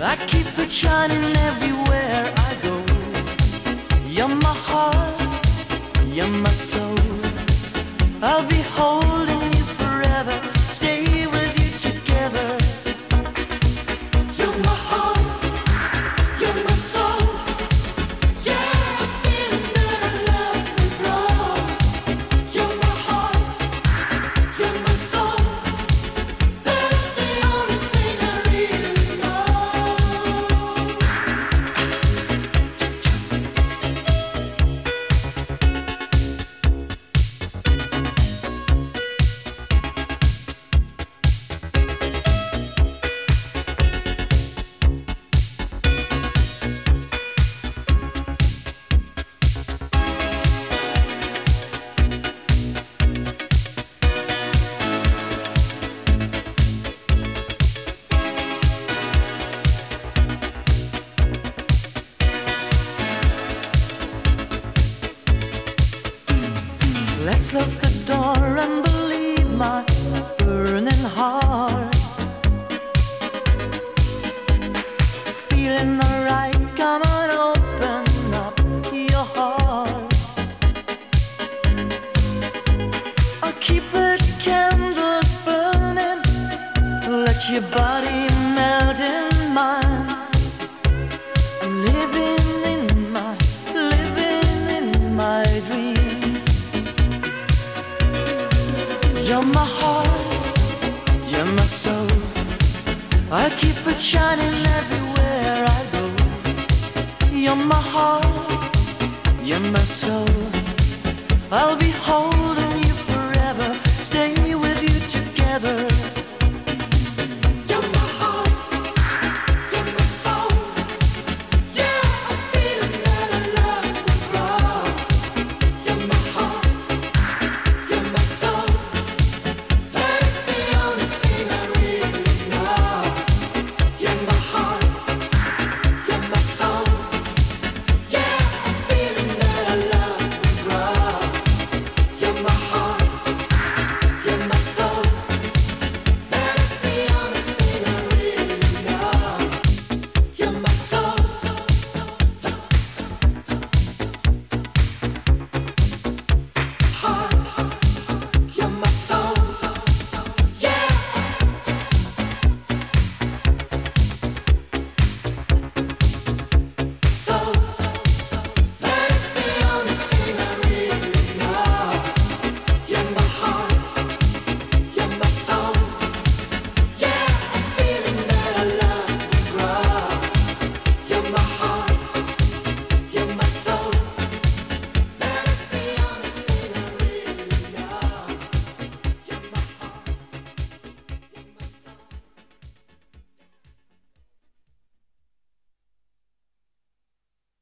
I keep it shining everywhere I go. You're my heart. You're my soul. I'll be holding Let's close the door and believe my burning heart. Keep it shining everywhere I go. You're my heart, you're my soul. I'll be holding